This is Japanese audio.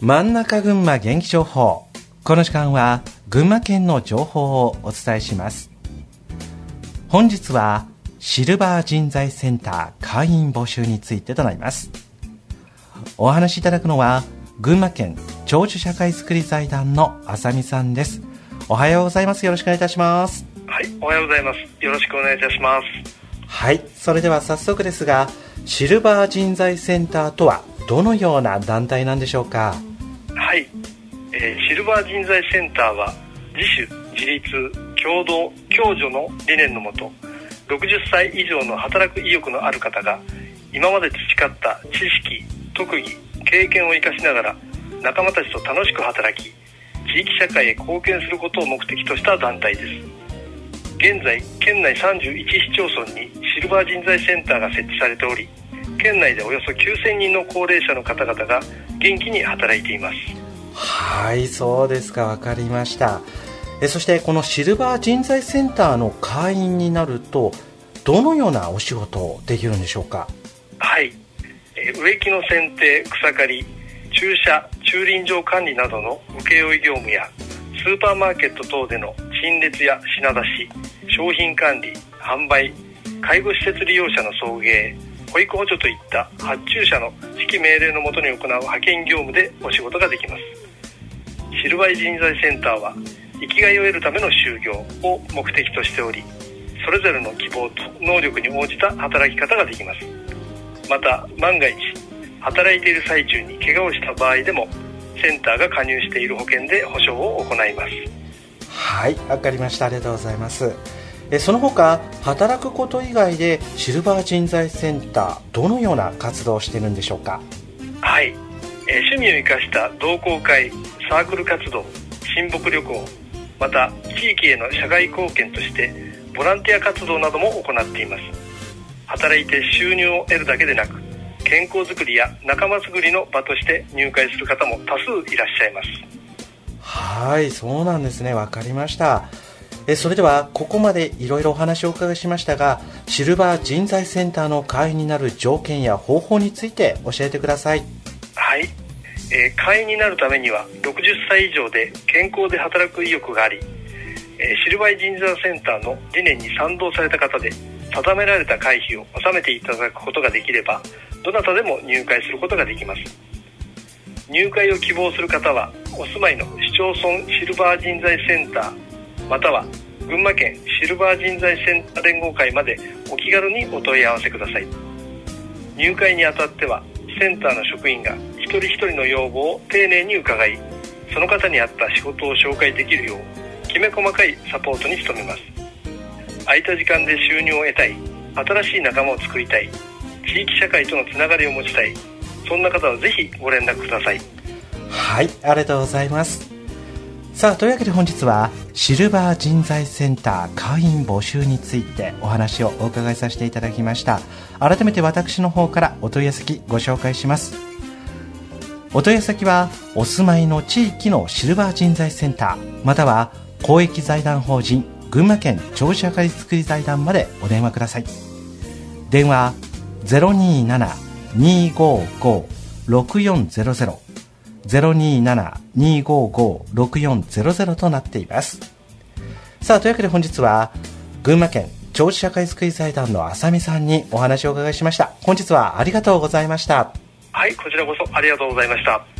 真ん中群馬元気情報。この時間は群馬県の情報をお伝えします。本日はシルバー人材センター会員募集についてとなります。お話しいただくのは群馬県長寿社会づくり財団の浅見さんです。おはようございます。よろしくお願いいたします。はいおはようございます。よろしくお願いいたします。はいそれでは早速ですがシルバー人材センターとはどのような団体なんでしょうか？はい、えー、シルバー人材センターは自主自立共同共助の理念のもと60歳以上の働く意欲のある方が今まで培った知識特技経験を生かしながら仲間たちと楽しく働き地域社会へ貢献することを目的とした団体です。現在県内31市町村にシルバー人材センターが設置されており県内でおよそ9000人の高齢者の方々が元気に働いています。はいそうですか。分かりました。えそしてこのシルバー人材センターの会員になるとどのようなお仕事をできるんでしょうか？はい、え植木の剪定草刈り駐車駐輪場管理などの請負業務やスーパーマーケット等での陳列や品出し商品管理販売介護施設利用者の送迎保育補助といった発注者の指揮命令のもとに行う派遣業務でお仕事ができます。シルバイ人材センターは生きがいを得るための就業を目的としておりそれぞれの希望と能力に応じた働き方ができます。また万が一働いている最中に怪我をした場合でもセンターが加入している保険で保証を行います。はいわかりました。ありがとうございます。えその他働くこと以外でシルバー人材センターどのような活動をしてるんでしょうか？はい、え趣味を生かした同好会サークル活動親睦旅行また地域への社会貢献としてボランティア活動なども行っています。働いて収入を得るだけでなく健康づくりや仲間づくりの場として入会する方も多数いらっしゃいます。はいそうなんですね。分かりました。えそれではここまでいろいろお話をお伺いしましたがシルバー人材センターの会員になる条件や方法について教えてください。はい、えー、会員になるためには60歳以上で健康で働く意欲があり、えー、シルバー人材センターの理念に賛同された方で定められた会費を納めていただくことができればどなたでも入会することができます。入会を希望する方はお住まいの市町村シルバー人材センターまたは群馬県シルバー人材センター連合会までお気軽にお問い合わせください。入会にあたってはセンターの職員が一人一人の要望を丁寧に伺いその方に合った仕事を紹介できるようきめ細かいサポートに努めます。空いた時間で収入を得たい新しい仲間を作りたい地域社会とのつながりを持ちたいそんな方はぜひご連絡ください。はいありがとうございます。さあというわけで本日はシルバー人材センター会員募集についてお話をお伺いさせていただきました。改めて私の方からお問い合わせ先ご紹介します。お問い合わせ先はお住まいの地域のシルバー人材センターまたは公益財団法人群馬県長者会づくり財団までお電話ください。電話027-255-6400 027-255-6400となっています。さあというわけで本日は群馬県長寿社会救い財団の浅見さんにお話をお伺いしました。本日はありがとうございました。はいこちらこそありがとうございました。